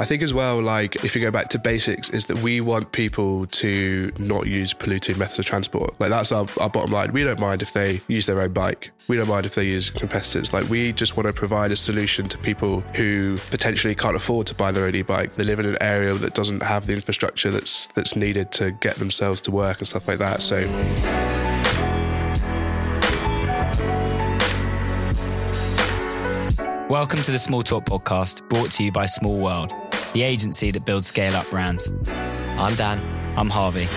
I think as well, like if you go back to basics, is that we want people to not use polluting methods of transport. Like that's our, our bottom line. We don't mind if they use their own bike. We don't mind if they use competitors. Like we just want to provide a solution to people who potentially can't afford to buy their own e-bike. They live in an area that doesn't have the infrastructure that's that's needed to get themselves to work and stuff like that. So. Welcome to the Small Talk podcast, brought to you by Small World, the agency that builds scale up brands. I'm Dan. I'm Harvey.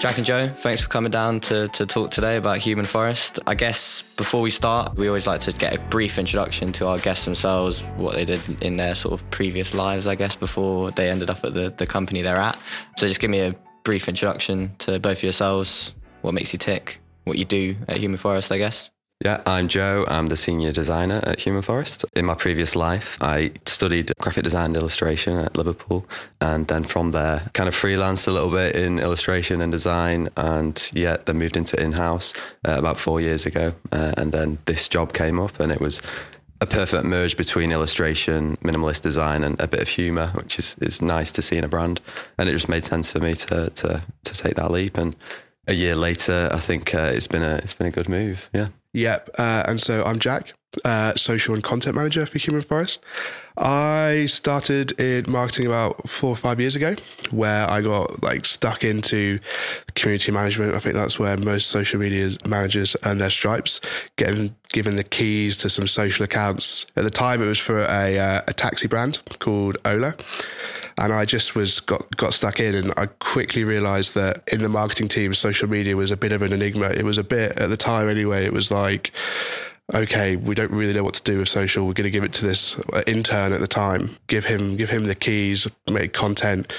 Jack and Joe, thanks for coming down to, to talk today about Human Forest. I guess before we start, we always like to get a brief introduction to our guests themselves, what they did in their sort of previous lives, I guess, before they ended up at the, the company they're at. So just give me a brief introduction to both of yourselves, what makes you tick, what you do at Human Forest, I guess. Yeah, I'm Joe. I'm the senior designer at Human Forest. In my previous life, I studied graphic design and illustration at Liverpool. And then from there, kind of freelanced a little bit in illustration and design. And yeah, then moved into in house uh, about four years ago. Uh, and then this job came up, and it was a perfect merge between illustration, minimalist design, and a bit of humour, which is, is nice to see in a brand. And it just made sense for me to, to, to take that leap. And a year later, I think uh, it's been a it's been a good move. Yeah. Yep. Uh, and so I'm Jack, uh, social and content manager for Human Forest. I started in marketing about four or five years ago, where I got like stuck into community management. I think that's where most social media managers earn their stripes, getting given the keys to some social accounts. At the time, it was for a, uh, a taxi brand called Ola and I just was got got stuck in, and I quickly realised that in the marketing team, social media was a bit of an enigma. It was a bit at the time anyway. It was like okay, we don't really know what to do with social. We're going to give it to this intern at the time. Give him, give him the keys, make content,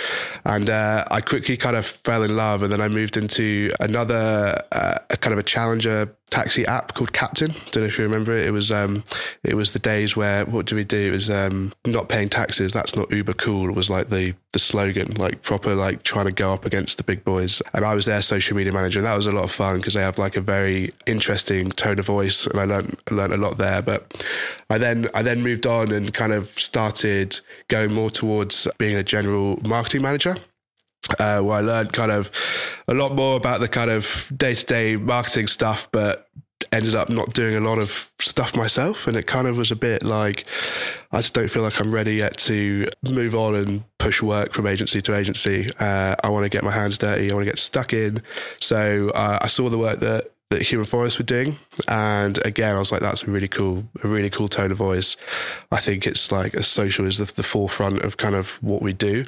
and uh, I quickly kind of fell in love. And then I moved into another, uh, kind of a challenger taxi app called Captain. Don't know if you remember it. It was um, it was the days where what do we do? It was um, not paying taxes. That's not uber cool. It was like the the slogan, like proper like trying to go up against the big boys. And I was their social media manager, and that was a lot of fun because they have like a very interesting tone of voice, and I learned learned a lot there. But I then I then moved on and kind of started going more towards being a general marketing manager uh, where I learned kind of a lot more about the kind of day to day marketing stuff, but ended up not doing a lot of stuff myself. And it kind of was a bit like, I just don't feel like I'm ready yet to move on and push work from agency to agency. Uh, I want to get my hands dirty. I want to get stuck in. So uh, I saw the work that that Human Forest were doing. And again, I was like, that's a really cool, a really cool tone of voice. I think it's like a social is the, the forefront of kind of what we do.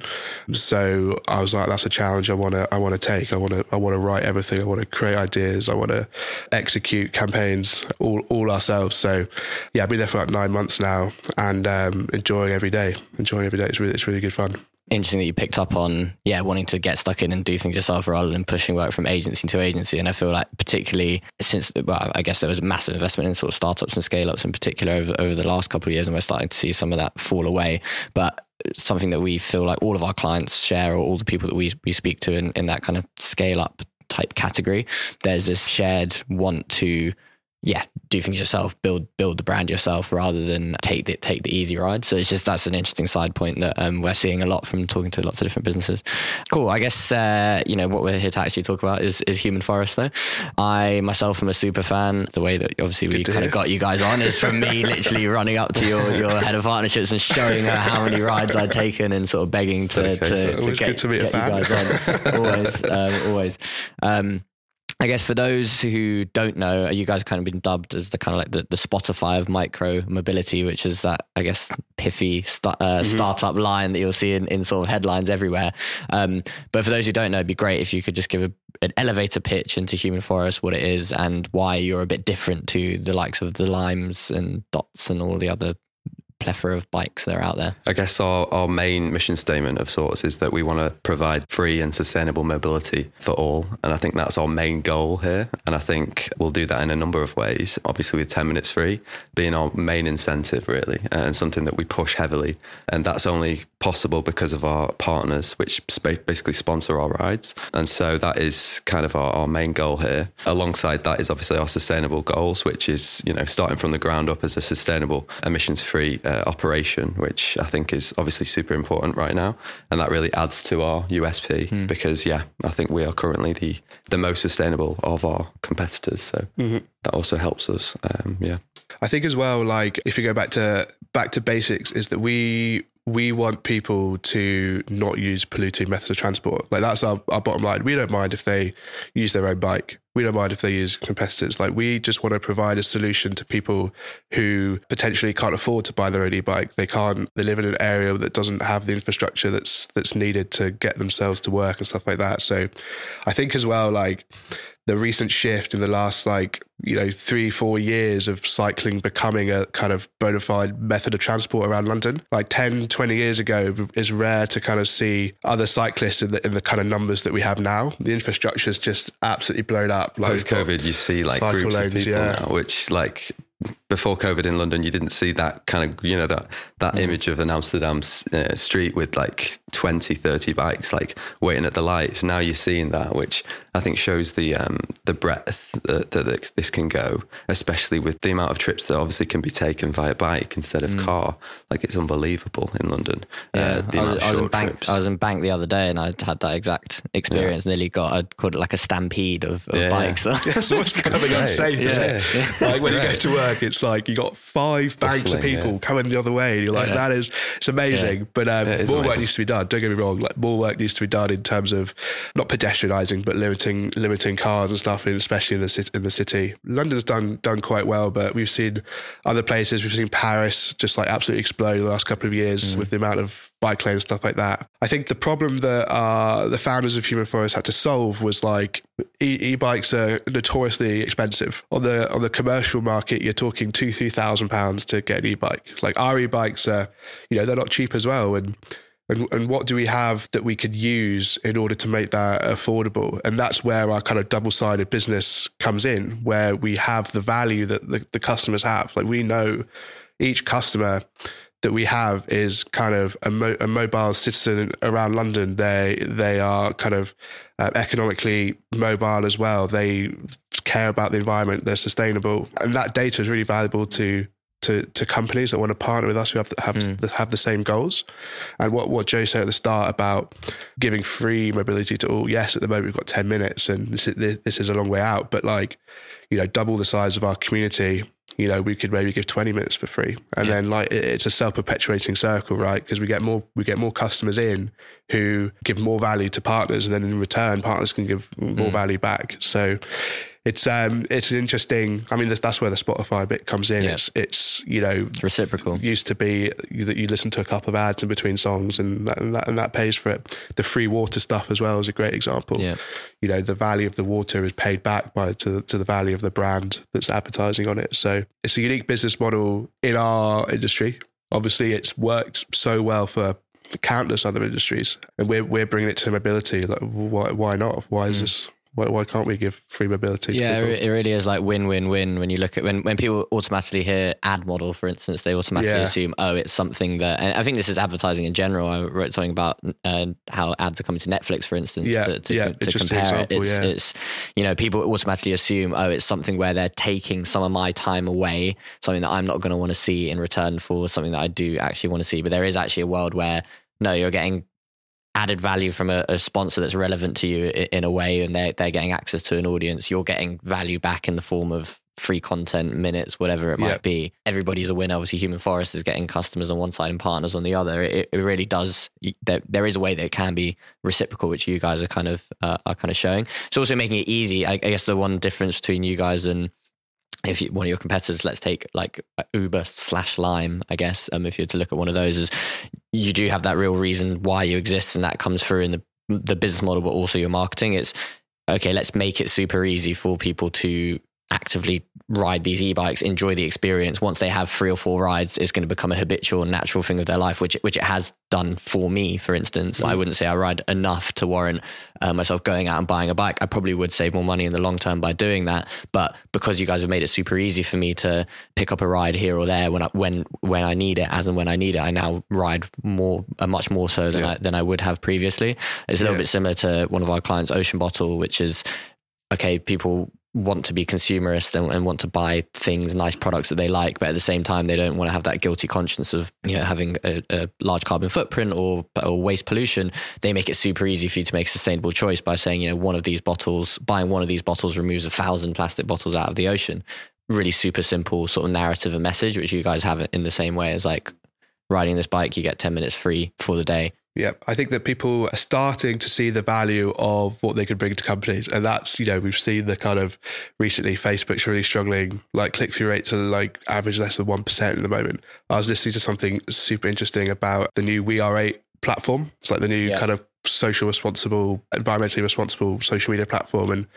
So I was like, that's a challenge I want to, I want to take. I want to, I want to write everything. I want to create ideas. I want to execute campaigns all, all ourselves. So yeah, I've been there for like nine months now and um, enjoying every day, enjoying every day. It's really, it's really good fun interesting that you picked up on yeah wanting to get stuck in and do things yourself rather than pushing work from agency to agency. And i feel like particularly since well i guess there was a massive investment in sort of startups and scale ups in particular over, over the last couple of years and we're starting to see some of that fall away. But something that we feel like all of our clients share or all the people that we, we speak to in, in that kind of scale up type category there's this shared want to yeah, do things yourself, build build the brand yourself rather than take the take the easy ride. So it's just that's an interesting side point that um, we're seeing a lot from talking to lots of different businesses. Cool. I guess uh, you know what we're here to actually talk about is is Human Forest though. I myself am a super fan. The way that obviously we kind of got you guys on is from me literally running up to your your head of partnerships and showing her how many rides I'd taken and sort of begging to okay, to, so to, get, to, to get you guys on. always, um, always. Um, I guess for those who don't know, you guys have kind of been dubbed as the kind of like the, the Spotify of micro mobility, which is that, I guess, pithy st- uh, mm-hmm. startup line that you'll see in, in sort of headlines everywhere. Um, but for those who don't know, it'd be great if you could just give a, an elevator pitch into Human Forest, what it is, and why you're a bit different to the likes of the Limes and Dotts and all the other plethora of bikes that are out there. I guess our, our main mission statement of sorts is that we want to provide free and sustainable mobility for all. And I think that's our main goal here. And I think we'll do that in a number of ways. Obviously, with 10 minutes free being our main incentive, really, uh, and something that we push heavily. And that's only possible because of our partners, which basically sponsor our rides. And so that is kind of our, our main goal here. Alongside that is obviously our sustainable goals, which is, you know, starting from the ground up as a sustainable emissions free uh, uh, operation, which I think is obviously super important right now. And that really adds to our USP mm. because, yeah, I think we are currently the, the most sustainable of our competitors. So mm-hmm. that also helps us. Um, yeah. I think as well, like if you go back to back to basics, is that we we want people to not use polluting methods of transport. Like that's our, our bottom line. We don't mind if they use their own bike. We don't mind if they use competitors. Like we just want to provide a solution to people who potentially can't afford to buy their own e-bike. They can't. They live in an area that doesn't have the infrastructure that's that's needed to get themselves to work and stuff like that. So, I think as well, like the recent shift in the last like you know three four years of cycling becoming a kind of bona fide method of transport around london. Like 10 20 years ago is rare to kind of see other cyclists in the in the kind of numbers that we have now. The infrastructure is just absolutely blown up. Like post covid you see like groups lanes, of people yeah. now which like before COVID in London, you didn't see that kind of, you know, that, that mm. image of an Amsterdam uh, street with like 20, 30 bikes, like waiting at the lights. Now you're seeing that, which I think shows the, um, the breadth that, that, this can go, especially with the amount of trips that obviously can be taken via bike instead of mm. car. Like it's unbelievable in London. Uh, yeah. Uh, I, was, I, was in Bank, I was in Bank the other day and I had that exact experience. Yeah. Nearly got, I called it like a stampede of, of yeah. bikes. so it's becoming unsafe. Yeah. Like when you go to work, it's like you got five banks of people yeah. coming the other way. And you're like, yeah. that is, it's amazing. Yeah. But um, more amazing. work needs to be done. Don't get me wrong. Like more work needs to be done in terms of not pedestrianising, but limiting limiting cars and stuff, especially in the city. In the city, London's done done quite well, but we've seen other places. We've seen Paris just like absolutely explode in the last couple of years mm. with the amount of bike lanes, stuff like that. I think the problem that uh, the founders of Human Forest had to solve was like e- bikes are notoriously expensive on the on the commercial market. You're talking two three thousand pounds to get an e-bike. Like our e-bikes are, you know, they're not cheap as well, and. And, and what do we have that we could use in order to make that affordable? And that's where our kind of double sided business comes in, where we have the value that the, the customers have. Like we know each customer that we have is kind of a, mo- a mobile citizen around London. They they are kind of uh, economically mobile as well. They care about the environment. They're sustainable, and that data is really valuable to to, to companies that want to partner with us who have the, have, mm. have the same goals. And what, what Joe said at the start about giving free mobility to all, yes, at the moment we've got 10 minutes and this is, this is a long way out, but like, you know, double the size of our community you know, we could maybe give 20 minutes for free. And yeah. then like it's a self-perpetuating circle, right? Because we get more we get more customers in who give more value to partners and then in return partners can give more mm. value back. So it's um it's interesting. I mean, that's, that's where the Spotify bit comes in. Yeah. It's it's you know reciprocal. Used to be that you listen to a couple of ads in between songs, and that, and that, and that pays for it. The free water stuff as well is a great example. Yeah. You know, the value of the water is paid back by to to the value of the brand that's advertising on it. So it's a unique business model in our industry. Obviously, it's worked so well for countless other industries, and we're we're bringing it to mobility. Like, why why not? Why is mm. this? Why, why can't we give free mobility? Yeah, it really is like win win win when you look at when when people automatically hear ad model, for instance, they automatically yeah. assume oh it's something that. And I think this is advertising in general. I wrote something about uh, how ads are coming to Netflix, for instance, yeah, to, to, yeah, to compare example, it. It's, it's you know people automatically assume oh it's something where they're taking some of my time away, something that I'm not going to want to see in return for something that I do actually want to see. But there is actually a world where no, you're getting added value from a, a, sponsor that's relevant to you in a way and they're, they're getting access to an audience. You're getting value back in the form of free content minutes whatever it might yep. be. Everybody's a winner. Obviously human forest is getting customers on one side and partners on the other. It, it really does there, there is a way that it can be reciprocal which you guys are kind of uh, are kind of showing. It's also making it easy. I, I guess the one difference between you guys and if you, one of your competitors, let's take like Uber slash Lime, I guess, um, if you're to look at one of those, is you do have that real reason why you exist, and that comes through in the the business model, but also your marketing. It's okay. Let's make it super easy for people to actively ride these e-bikes, enjoy the experience. Once they have three or four rides, it's going to become a habitual, natural thing of their life, which which it has done for me. For instance, mm. I wouldn't say I ride enough to warrant uh, myself going out and buying a bike. I probably would save more money in the long term by doing that, but because you guys have made it super easy for me to pick up a ride here or there when I, when when I need it, as and when I need it, I now ride more, uh, much more so than yeah. I, than I would have previously. It's a little yeah. bit similar to one of our clients, Ocean Bottle, which is okay. People want to be consumerist and, and, want to buy things, nice products that they like, but at the same time, they don't want to have that guilty conscience of you know having a, a, large carbon footprint or, or waste pollution. They make it super easy for you to make a sustainable choice by saying you know one of these bottles, buying one of these bottles removes a thousand plastic bottles out of the ocean. Really super simple sort of narrative and message, which you guys have in the same way as like riding this bike, you get ten minutes free for the day. Yeah, I think that people are starting to see the value of what they can bring to companies. And that's, you know, we've seen the kind of recently Facebook's really struggling, like click through rates are like average less than 1% at the moment. I was listening to something super interesting about the new We Are 8 platform. It's like the new yeah. kind of social responsible, environmentally responsible social media platform. And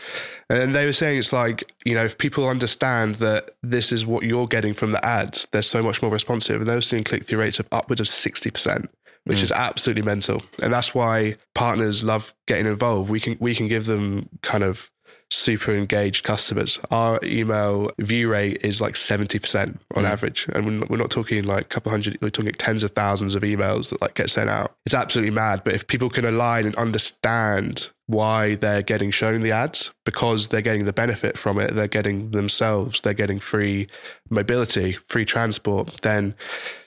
and they were saying it's like, you know, if people understand that this is what you're getting from the ads, they're so much more responsive. And they're seeing click through rates of upwards of 60% which mm. is absolutely mental. And that's why partners love getting involved. We can we can give them kind of super engaged customers. Our email view rate is like 70% on mm. average. And we're not talking like a couple hundred, we're talking tens of thousands of emails that like get sent out. It's absolutely mad. But if people can align and understand why they're getting shown the ads, because they're getting the benefit from it, they're getting themselves, they're getting free mobility, free transport, then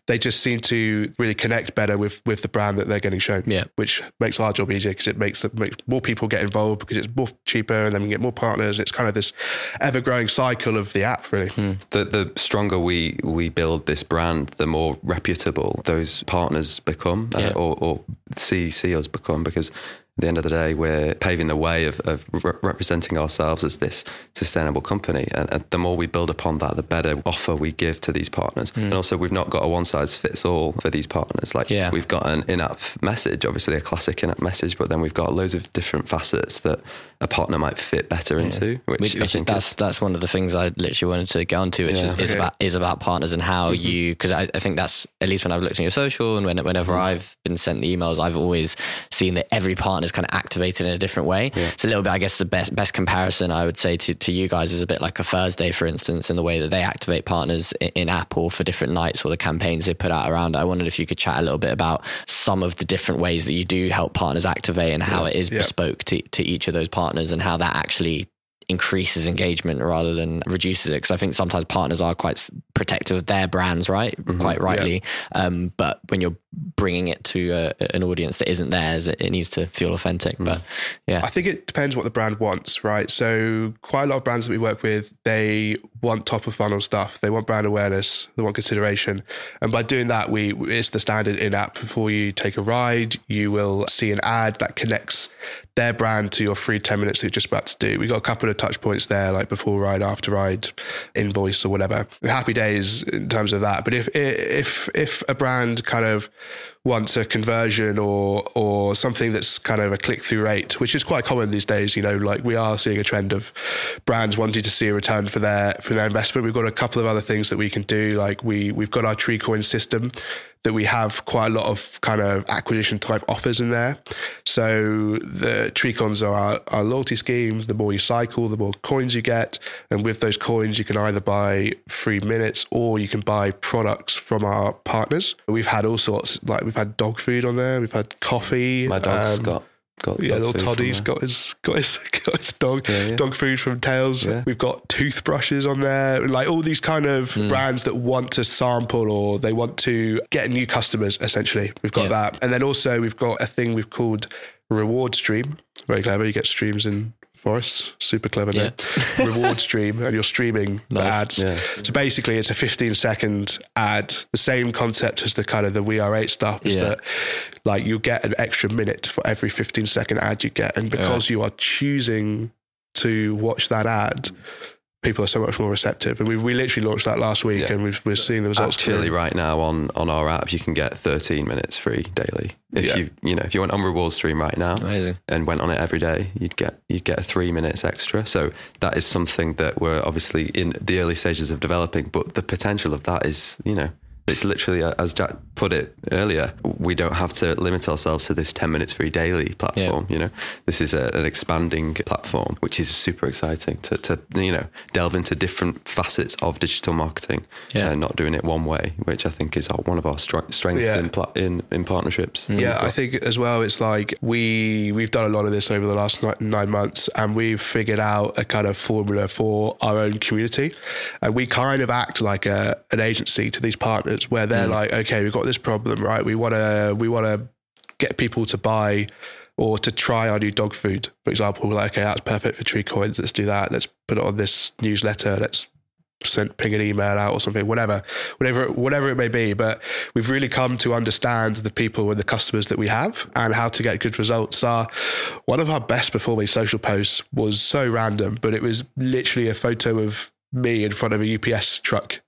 they just seem to really connect better with with the brand that they're getting shown. Yeah, which makes our job easier because it makes, the, makes more people get involved because it's more cheaper and then we get more partners. It's kind of this ever growing cycle of the app, really. Hmm. The the stronger we we build this brand, the more reputable those partners become, uh, yeah. uh, or, or see see us become because at the end of the day, we're paving the way of, of re- representing ourselves as this sustainable company. And, and, the more we build upon that, the better offer we give to these partners. Mm. And also, we've not got a one size fits all for these partners. Like, yeah. we've got an in app message, obviously a classic in app message, but then we've got loads of different facets that a partner might fit better into. Which, which, which that's is, that's one of the things I literally wanted to get onto, which yeah. is, is about is about partners and how mm-hmm. you because I, I, think that's at least when I've looked at your social and when, whenever mm-hmm. I've been sent the emails, I've always seen that every partner is kind of activated in a different way. Yeah. It's a little bit, I guess, the best best comparison I would say to to you guys is a bit like a Thursday, for instance, in the way that they activate partners in, in app or for different nights or the campaigns they put out around. I wondered if you could chat a little bit about some of the different ways that you do help partners activate and how yeah. it is bespoke to, to each of those partners and how that actually increases engagement rather than reduces it. Because I think sometimes partners are quite protective of their brands right? Mm-hmm, quite rightly. Yeah. um, but when you're bringing it to a, an audience that isn't theirs it, it needs to feel authentic. Mm. but yeah. I think it depends what the brand wants right? So quite a lot of brands that we work with they want top of funnel stuff they want brand awareness they want consideration and by doing that we it's the standard in app before you take a ride you will see an ad that connects their brand to your free 10 minutes that you're just about to do. We got a couple of touch points there, like before ride, after ride, invoice or whatever. Happy days in terms of that. But if if if a brand kind of wants a conversion or or something that's kind of a click through rate, which is quite common these days. You know, like we are seeing a trend of brands wanting to see a return for their for their investment. We've got a couple of other things that we can do. Like we we've got our Treecoin system that we have quite a lot of kind of acquisition type offers in there. So the Treecoins are our, our loyalty schemes. The more you cycle, the more coins you get. And with those coins, you can either buy free minutes or you can buy products from our partners. We've had all sorts, like we've had dog food on there, we've had coffee. My dog's um, got Got yeah, little Toddy's got his got his got his dog yeah, yeah. dog food from Tails. Yeah. We've got toothbrushes on there, like all these kind of mm. brands that want to sample or they want to get new customers. Essentially, we've got that, and then also we've got a thing we've called reward stream. Very clever. You get streams in forests. Super clever yeah. Reward stream, and you're streaming nice. the ads. Yeah. So basically, it's a 15 second ad. The same concept as the kind of the We Are Eight stuff is yeah. that like you get an extra minute for every 15 second ad you get, and because you are choosing to watch that ad people are so much more receptive. And we, we literally launched that last week Yeah. and we've, we're seeing the results. Actually, right now on on our app, you can get 13 minutes free daily. If Yeah. you you know if you went on reward stream right now Amazing. and went on it every day, you'd get you'd get three minutes extra. So that is something that we're obviously in the early stages of developing. But the potential of that is you know it's literally uh, as Jack put it earlier. We don't have to limit ourselves to this 10 minutes free daily platform. You know, this is a, an expanding platform, which is super exciting to, to you know delve into different facets of digital marketing Yeah. and not doing it one way, which I think is our, one of our str- strengths Yeah. in, pla- in in partnerships. Yeah, I think as well. It's like we we've done a lot of this over the last ni- nine months, and we've figured out a kind of formula for our own community, and we kind of act like a an agency to these partners, where they're mm. like, okay, we've got this problem, right? We want to we want to get people to buy or to try our new dog food, for example. We're like, okay, that's perfect for Tree Coins. Let's do that. Let's put it on this newsletter. Let's send ping an email out or something, whatever, whatever, whatever it may be. But we've really come to understand the people and the customers that we have and how to get good results. Our one of our best performing social posts was so random, but it was literally a photo of me in front of a UPS truck.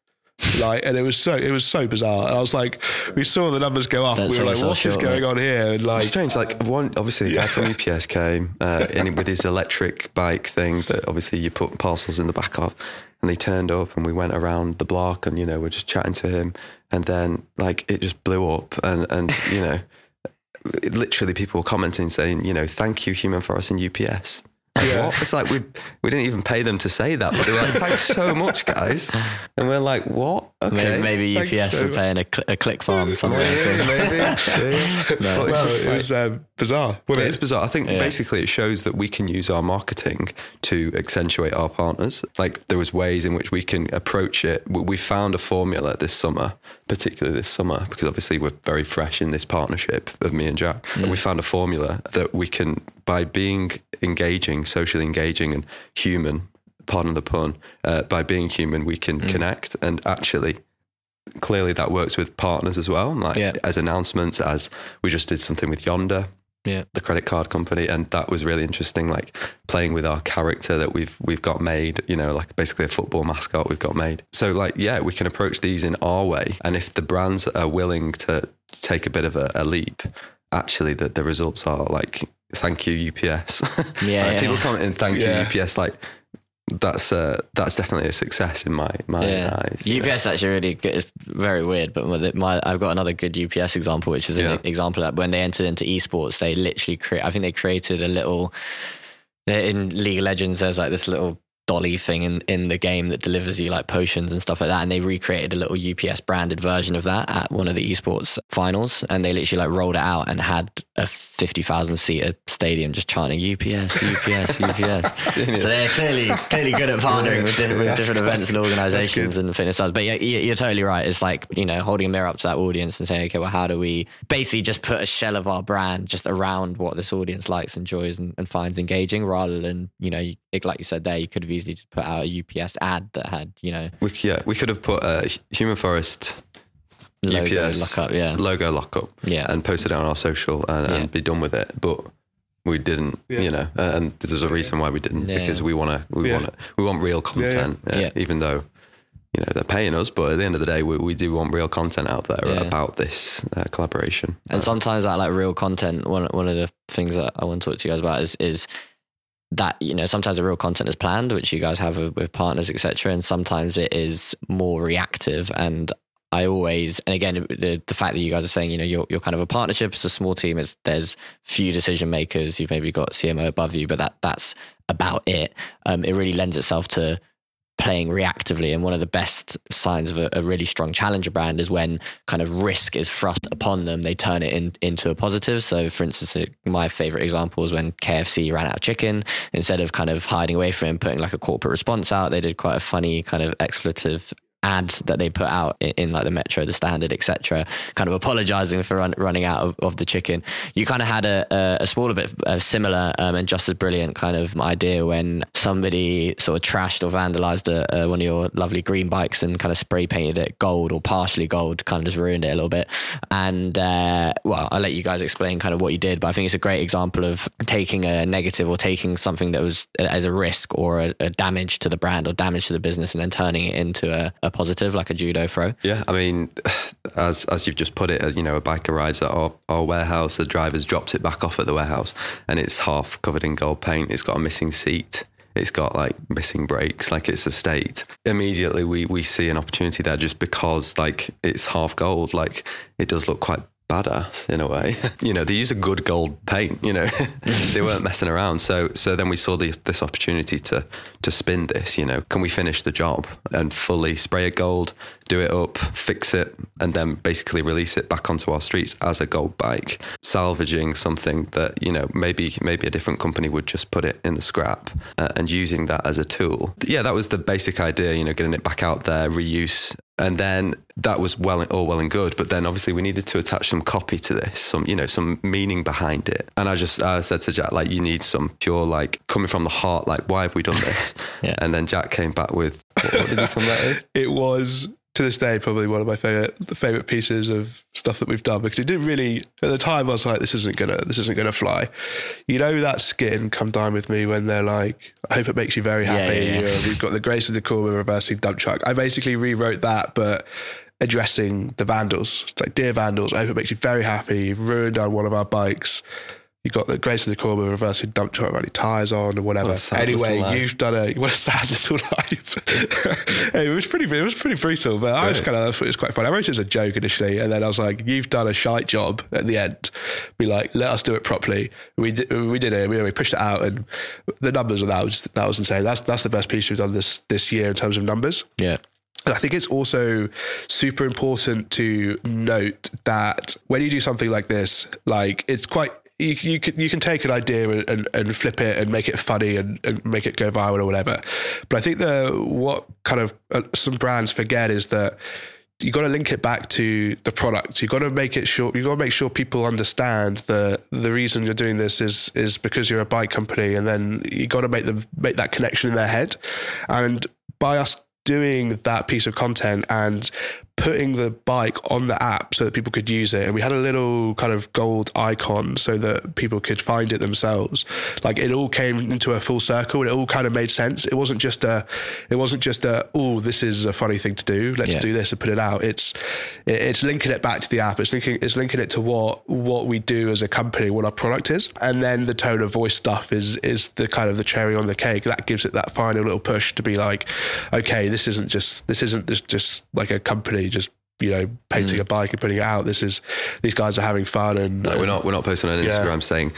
Like, and it was so it was so bizarre. And I was like, we saw the numbers go up. Don't we were like, yourself what is short, going mate. on here? And like, strange. Like one, obviously, the guy from UPS came uh, in with his electric bike thing that obviously you put parcels in the back of, and they turned up, and we went around the block, and you know we're just chatting to him, and then like it just blew up, and and you know, literally people were commenting saying, you know, thank you, Human Forest and UPS. Like, What? It's like we we didn't even pay them to say that, but they were like, "Thanks so much, guys," and we're like, "What? Okay, Maybe, maybe UPS so were playing a, cl- a click farm somewhere. Maybe, maybe. Yeah. But it's well, just it like- was um, bizarre. Well, wasn't it is bizarre. I think basically it shows that we can use our marketing to accentuate our partners. Like there was ways in which we can approach it. We we found a formula this summer, particularly this summer, because obviously we're very fresh in this partnership of me and Jack. And we found a formula that we can, by being engaging, socially engaging and human, pardon the pun, uh, by being human, we can connect and actually clearly that works with partners as well. Like Yeah. as announcements, as we just did something with Yonder, Yeah. the credit card company, and that was really interesting. Like playing with our character that we've we've got made. You know, like basically a football mascot we've got made. So like, yeah, we can approach these in our way, and if the brands are willing to take a bit of a, a leap, actually, the the results are like, thank you UPS. Yeah, Like, yeah. people commenting, thank Yeah. you UPS. Like that's uh, that's definitely a success in my my Yeah, eyes. know. UPS actually really good. It's very weird, but it- my I've got another good UPS example, which is an Yeah. example that when they entered into esports, they literally create. I think they created a little. In League of Legends, there's like this little dolly thing in, in the game that delivers you like potions and stuff like that. And they recreated a little UPS branded version of that at one of the esports finals. And they literally like rolled it out and had a 50,000 seater stadium just chanting UPS, UPS, UPS. So they're clearly clearly good at partnering with different, with different events and organizations and fitness stuff. But yeah, you- you're totally right. It's like, you know, holding a mirror up to that audience and saying, okay, well, how do we basically just put a shell of our brand just around what this audience likes, enjoys, and, and finds engaging rather than, you know, you- like you said there, you could have easily just put out a UPS ad that had, you know, We, yeah, we could have put a Human Forest logo UPS lockup. Yeah. logo lockup Yeah. and posted it on our social and, Yeah. and be done with it. But we didn't, you know, uh, and there's a reason why we didn't Yeah. because we want to, we Yeah. want to, we want real content, uh, Yeah. even though. You know they're paying us, but at the end of the day, we, we do want real content out there Yeah. about this uh, collaboration. And sometimes that like real content, one one of the things that I want to talk to you guys about is is that you know sometimes the real content is planned, which you guys have with, partners, etc. And sometimes it is more reactive. And I always, and again, the the fact that you guys are saying, you know, you're you're kind of a partnership, it's a small team. It's there's few decision makers. You've maybe got CMO above you, but that that's about it. Um, it really lends itself to playing reactively. And one of the best signs of a, a really strong challenger brand is when kind of risk is thrust upon them, they turn it in, into a positive. So, for instance, my favorite example is when KFC ran out of chicken. Instead of kind of hiding away from it putting like a corporate response out, they did quite a funny kind of expletive ads that they put out in, in like the Metro, the Standard, etc., kind of apologizing for run, running out of, of the chicken. You kind of had a, a, a smaller bit a similar um, and just as brilliant kind of idea when somebody sort of trashed or vandalized a, one of your lovely green bikes and kind of spray painted it gold or partially gold, kind of just ruined it a little bit. And uh, well, I'll let you guys explain kind of what you did, but I think it's a great example of taking a negative or taking something that was as a risk or a damage to the brand or damage to the business and then turning it into a, a positive like a judo throw. Yeah, I mean, as as you've just put it, uh, you know, a biker rides at our, our warehouse, the driver's dropped it back off at the warehouse and it's half covered in gold paint. It's got a missing seat it's got like missing brakes, like it's a state. Immediately we we see an opportunity there just because like it's half gold, like it does look quite badass in a way. you know, they use a good gold paint. You know, they weren't messing around. So so then we saw the, this opportunity to to spin this. You know, can we finish the job and fully spray it gold, do it up, fix it, and then basically release it back onto our streets as a gold bike, salvaging something that you know maybe maybe a different company would just put it in the scrap uh, and using that as a tool. Yeah, that was the basic idea. You know, getting it back out there, reuse and then that was well all well and good but then obviously we needed to attach some copy to this some you know some meaning behind it. And i just uh, said to jack like you need some pure like coming from the heart like why have we done this? Yeah. and then jack came back with what, what did he come back with? It was to this day probably one of my favorite favorite pieces of stuff that we've done because it didn't really at the time I was like this isn't gonna this isn't gonna fly. You know that skin come dine with me when they're like I hope it makes you very happy. Yeah, yeah, yeah. we've got the grace of the core with reversing dump truck. I basically rewrote that but addressing the vandals. It's like dear vandals, I hope it makes you very happy. You've ruined on one of our bikes you got the Grace of the Core with reversing dump truck running tyres on or whatever. Anyway, you've done a what a sad little life. it was pretty it was pretty brutal, but I was kind of it was quite fun. I wrote it as a joke initially, and then I was like, "You've done a shite job." At the end, be like, "Let us do it properly." We did we did it. We, we pushed it out, and the numbers of that was that was insane. That's that's the best piece we've done this this year in terms of numbers. Yeah. And I think it's also super important to note that when you do something like this, like it's quite you, you can you can take an idea and, and, and, flip it and make it funny and, and make it go viral or whatever. But I think the what kind of uh, some brands forget is that you got to link it back to the product. You got to make it sure. You got to make sure people understand that the reason you're doing this is is because you're a bike company, and then you got to make them make that connection in their head. And by us doing that piece of content and putting the bike on the app so that people could use it. And we had a little kind of gold icon so that people could find it themselves. Like it all came into a full circle and it all kind of made sense. It wasn't just a, it wasn't just a, oh, this is a funny thing to do. Let's yeah. do this and put it out. It's, it's linking it back to the app. It's linking, it's linking it to what, what we do as a company, what our product is. And then the tone of voice stuff is, is the kind of the cherry on the cake. That gives it that final little push to be like, okay, this isn't just, this isn't just, just like a company just you know painting mm. a bike and putting it out. This is these guys are having fun and no, we're not we're not posting on Instagram yeah. saying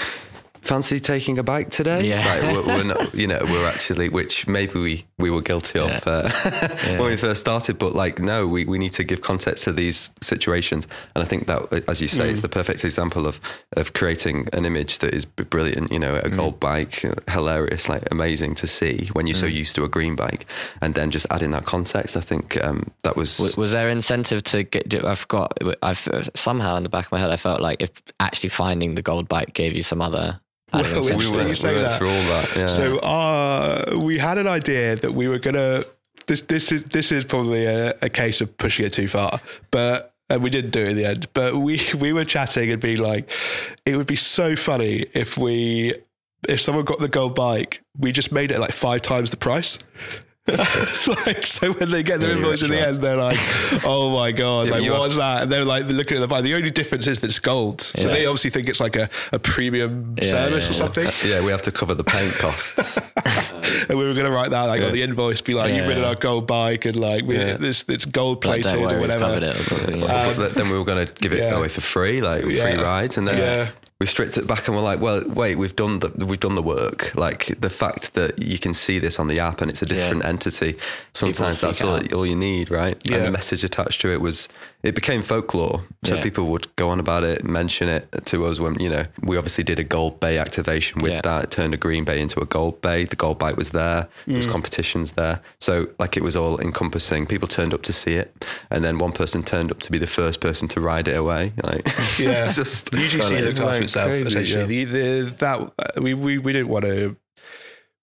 fancy taking a bike today? Yeah. Like we're, we're, not, you know, we're actually, which maybe we, we were guilty of uh, yeah. when we first started, but like, no, we, we need to give context to these situations. And I think that, as you say, mm. it's the perfect example of, of creating an image that is brilliant, you know, a mm. gold bike, hilarious, like amazing to see when you're mm. so used to a green bike and then just adding that context. I think um, that was, was. Was there incentive to get, I forgot, I've somehow in the back of my head, I felt like if actually finding the gold bike gave you some other well, we were, you say we that. through all that. Yeah. So uh, we had an idea that we were gonna. This this is this is probably a, a case of pushing it too far, but and we didn't do it in the end. But we we were chatting and being like, it would be so funny if we if someone got the gold bike, we just made it like five times the price. like so when they get their invoice in the end they're like oh my god yeah, like what's that? And they're like looking at the bike the only difference is that it's gold. So they obviously think it's like a, a premium service or something. Yeah we have to cover the paint costs. And we were going to write that like on the invoice be like you've ridden our gold bike and like we, this it's gold plated or whatever. or um, then we were going to give it away for free like free rides and then we stripped it back and we're like, well, wait, we've done the we've done the work. Like the fact that you can see this on the app and it's a different Yeah. entity. Sometimes that's all, all you need, right? And Yeah. the message attached to it was it became folklore. So Yeah. people would go on about it, mention it to us when you know we obviously did a gold bay activation with Yeah. that. It turned a green bay into a gold bay. The gold bite was there. There was competitions there. So like it was all encompassing. People turned up to see it, and then one person turned up to be the first person to ride it away. Like Yeah, it's just UGC like, looked after itself crazy, essentially. The, the, that uh, we, we we didn't want to.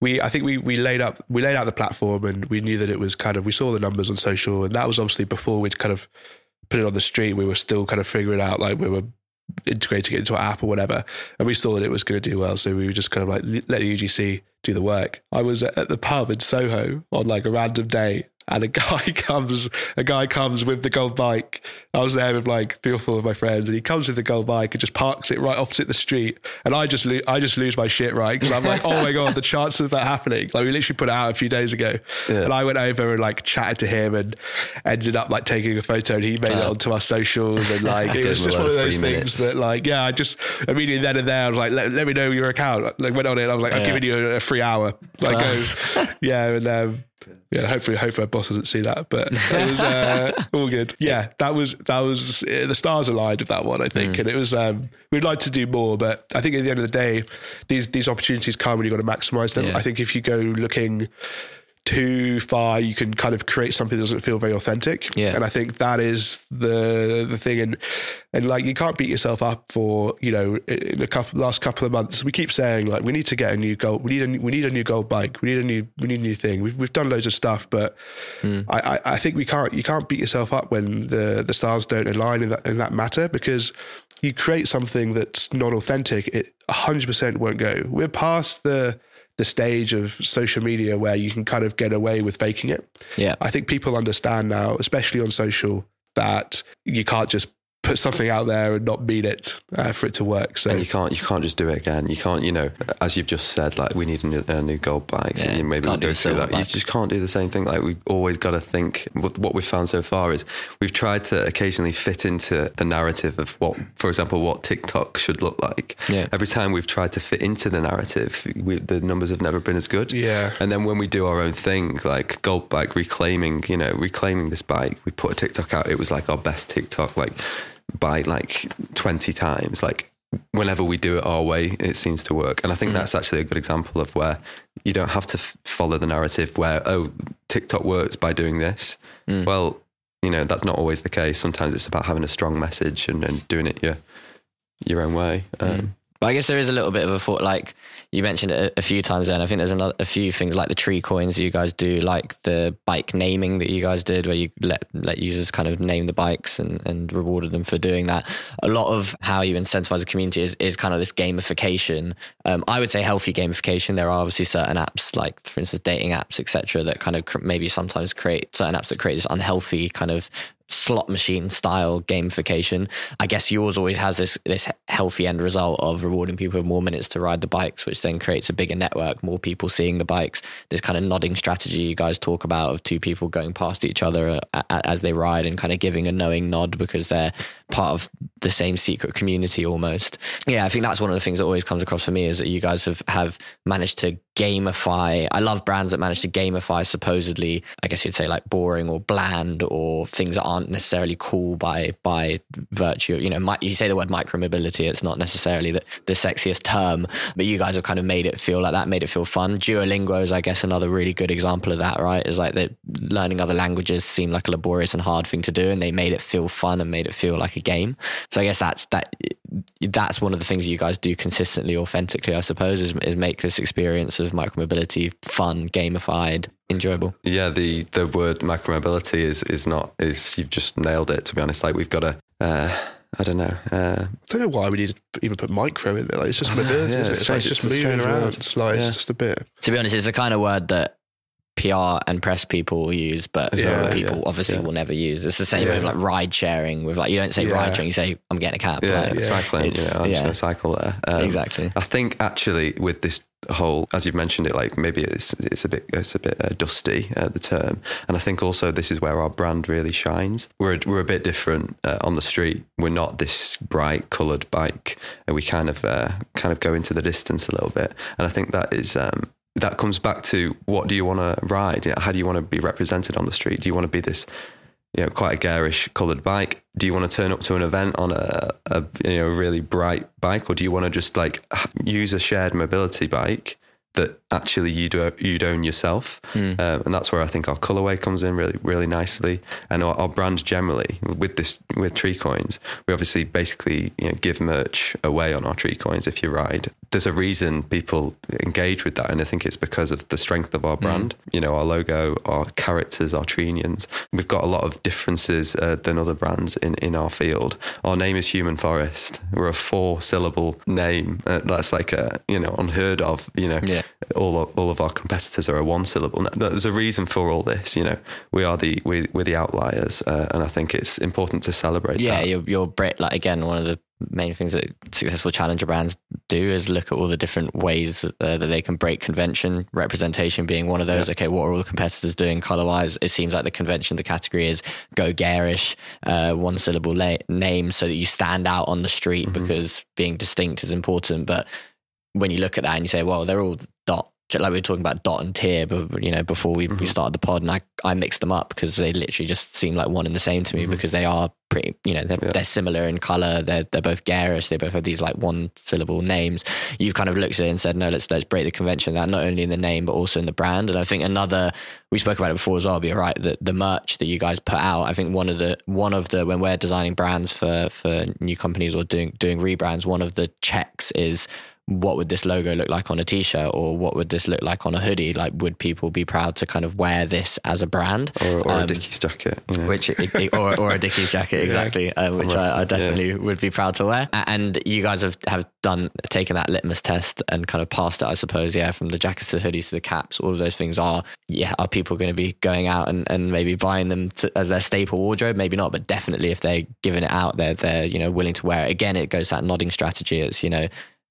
We I think we we laid up we laid out the platform and we knew that it was kind of we saw the numbers on social and that was obviously before we'd kind of put it on the street. We were still kind of figuring out like we were integrating it into our app or whatever, and we saw that it was going to do well. So we were just kind of like let the UGC do the work. I was at the pub in Soho on like a random day. And a guy comes, a guy comes with the gold bike. I was there with like three or four of my friends, and he comes with the gold bike and just parks it right opposite the street. And I just, lo- I just lose my shit, right? Because I'm like, oh my god, the chances of that happening! Like we literally put it out a few days ago, and I went over and like chatted to him and ended up like taking a photo, and he made it onto our socials, and like it was just one of those free things minutes. that like yeah, I just immediately then and there I was like, let, let me know your account. Like went on it, I was like, I'm giving you a, a free hour. Like go, yeah, and um, yeah, hopefully, hopefully my boss doesn't see that, but it was uh, all good. Yeah, that was that was uh, the stars aligned with that one, I think, and it was. Um, we'd like to do more, but I think at the end of the day, these these opportunities come when you've got to maximize them. Yeah. I think if you go looking too far, you can kind of create something that doesn't feel very authentic. Yeah. And I think that is the the thing. And and like you can't beat yourself up for, you know, in a couple last couple of months. We keep saying like we need to get a new gold we need a new- we need a new gold bike. We need a new we need a new thing. We've we've done loads of stuff, but hmm. I, I, I think we can't you can't beat yourself up when the the stars don't align in that in that matter because you create something that's not authentic, it hundred percent won't go. We're past the the stage of social media where you can kind of get away with faking it. Yeah. I think people understand now, especially on social, that you can't just put something out there and not mean it uh, for it to work. So And you can't you can't just do it again. You can't you know as you've just said like we need a new, a new gold bike. Yeah, and you maybe can't we'll go through silver that. You just can't do the same thing. Like we've always got to think. What what we've found so far is we've tried to occasionally fit into the narrative of what, for example, what TikTok should look like. Yeah. Every time we've tried to fit into the narrative, we, the numbers have never been as good. Yeah. And then when we do our own thing, like gold bike reclaiming, you know, reclaiming this bike, we put a TikTok out. It was like our best TikTok, like by like 20 times. Like whenever we do it our way, it seems to work. And I think mm. that's actually a good example of where you don't have to f- follow the narrative where, oh, TikTok works by doing this. Mm. Well, you know, that's not always the case. Sometimes it's about having a strong message and, and doing it your, your own way. Mm. Um, But I guess there is a little bit of a thought, like you mentioned it a, a few times. Then I think there's another, a few things like the tree coins you guys do, like the bike naming that you guys did, where you let let users kind of name the bikes and, and rewarded them for doing that. A lot of how you incentivize the community is, is kind of this gamification. Um, I would say healthy gamification. There are obviously certain apps, like for instance dating apps, etc., that kind of cr- maybe sometimes create certain apps that create this unhealthy kind of slot machine style gamification. I guess yours always has this this healthy end result of rewarding people with more minutes to ride the bikes, which then creates a bigger network, more people seeing the bikes. This kind of nodding strategy you guys talk about of two people going past each other uh, as they ride and kind of giving a knowing nod because they're part of the same secret community almost. Yeah, I think that's one of the things that always comes across for me is that you guys have have managed to gamify. I love brands that manage to gamify supposedly, I guess you'd say like boring or bland or things that aren't necessarily cool by by virtue. You know, you say the word micromobility, it's not necessarily the, the sexiest term, but you guys have kind of made it feel like that, made it feel fun. Duolingo is, I guess, another really good example of that. Right? Is like that learning other languages seemed like a laborious and hard thing to do, and they made it feel fun and made it feel like a game. So I guess that's that. That's one of the things you guys do consistently, authentically, I suppose, is, is make this experience of micromobility fun, gamified, enjoyable. Yeah, the the word micromobility is is not is you've just nailed it. To be honest, like we've got a. Uh, I don't know. Uh, I don't know why we need to even put micro in there. Like, it's just mobility. Yeah, isn't it? it's It's, like strange. just It's moving strange around. word. It's like Yeah. it's just a bit. To be honest, it's the kind of word that PR and press people will use, but Yeah, other people yeah, obviously yeah. will never use. It's the same Yeah. with like ride sharing. With like you don't say Yeah. ride sharing, you say I'm getting a cab. yeah, like, cycling. It's- know, I'm just going to cycle there. Um, Exactly. I think actually with this whole, as you've mentioned it, like maybe it's it's a bit it's a bit uh, dusty uh, the term, and I think also this is where our brand really shines. We're we're a bit different uh, on the street. We're not this bright coloured bike, and we kind of uh, kind of go into the distance a little bit, and I think that is. Um, that comes back to what do you want to ride? How do you want to be represented on the street? Do you want to be this you know, quite a garish coloured bike. Do you want to turn up to an event on a, a you know really bright bike, or do you want to just like use a shared mobility bike that actually you do you'd own yourself, mm. um, and that's where I think our colorway comes in really really nicely, and our, our, brand generally with this with tree coins, we obviously basically you know give merch away on our tree coins if you ride. There's a reason people engage with that, and I think it's because of the strength of our hmm. brand. Mm. You know, our logo, our characters, our treenians. We've got a lot of differences uh, than other brands in in our field. Our name is Human Forest. We're a four syllable name. Uh, that's like a you know unheard of. You know. Yeah all of, all of our competitors are a one syllable. There's a reason for all this. You know, we are the we, we're the outliers, uh, and I think it's important to celebrate. Yeah, that. you're, you're Brit. Like again, one of the main things that successful challenger brands do is look at all the different ways uh, that they can break convention. Representation being one of those. Yeah. Okay, what are all the competitors doing color wise? It seems like the convention, the category is go garish, uh, one syllable la- name, so that you stand out on the street mm-hmm. because being distinct is important. But when you look at that and you say, well, they're all Dott like we were talking about Dott and tier, but you know, before we, mm-hmm. we started the pod, and I, I mixed them up because they literally just seem like one and the same to me mm-hmm. because they are pretty, you know, they're, yeah. they're similar in color. They're they're both garish. They both have these like one syllable names. You've kind of looked at it and said, no, let's let's break the convention that not only in the name but also in the brand. And I think another we spoke about it before as well. Be you're right, the the merch that you guys put out. I think one of the one of the when we're designing brands for for new companies or doing doing rebrands, one of the checks is what would this logo look like on a t-shirt or what would this look like on a hoodie? Like would people be proud to kind of wear this as a brand? Or, or um, a dickies jacket which or, or a dickies jacket exactly yeah. uh, which I, I, definitely yeah. would be proud to wear. And you guys have, have done taken that litmus test and kind of passed it I suppose yeah from the jackets to the hoodies to the caps. All of those things are yeah are people going to be going out and, and maybe buying them to, as their staple wardrobe? Maybe not but definitely if they're giving it out they're they're you know willing to wear it. Again it goes that nodding strategy. It's you know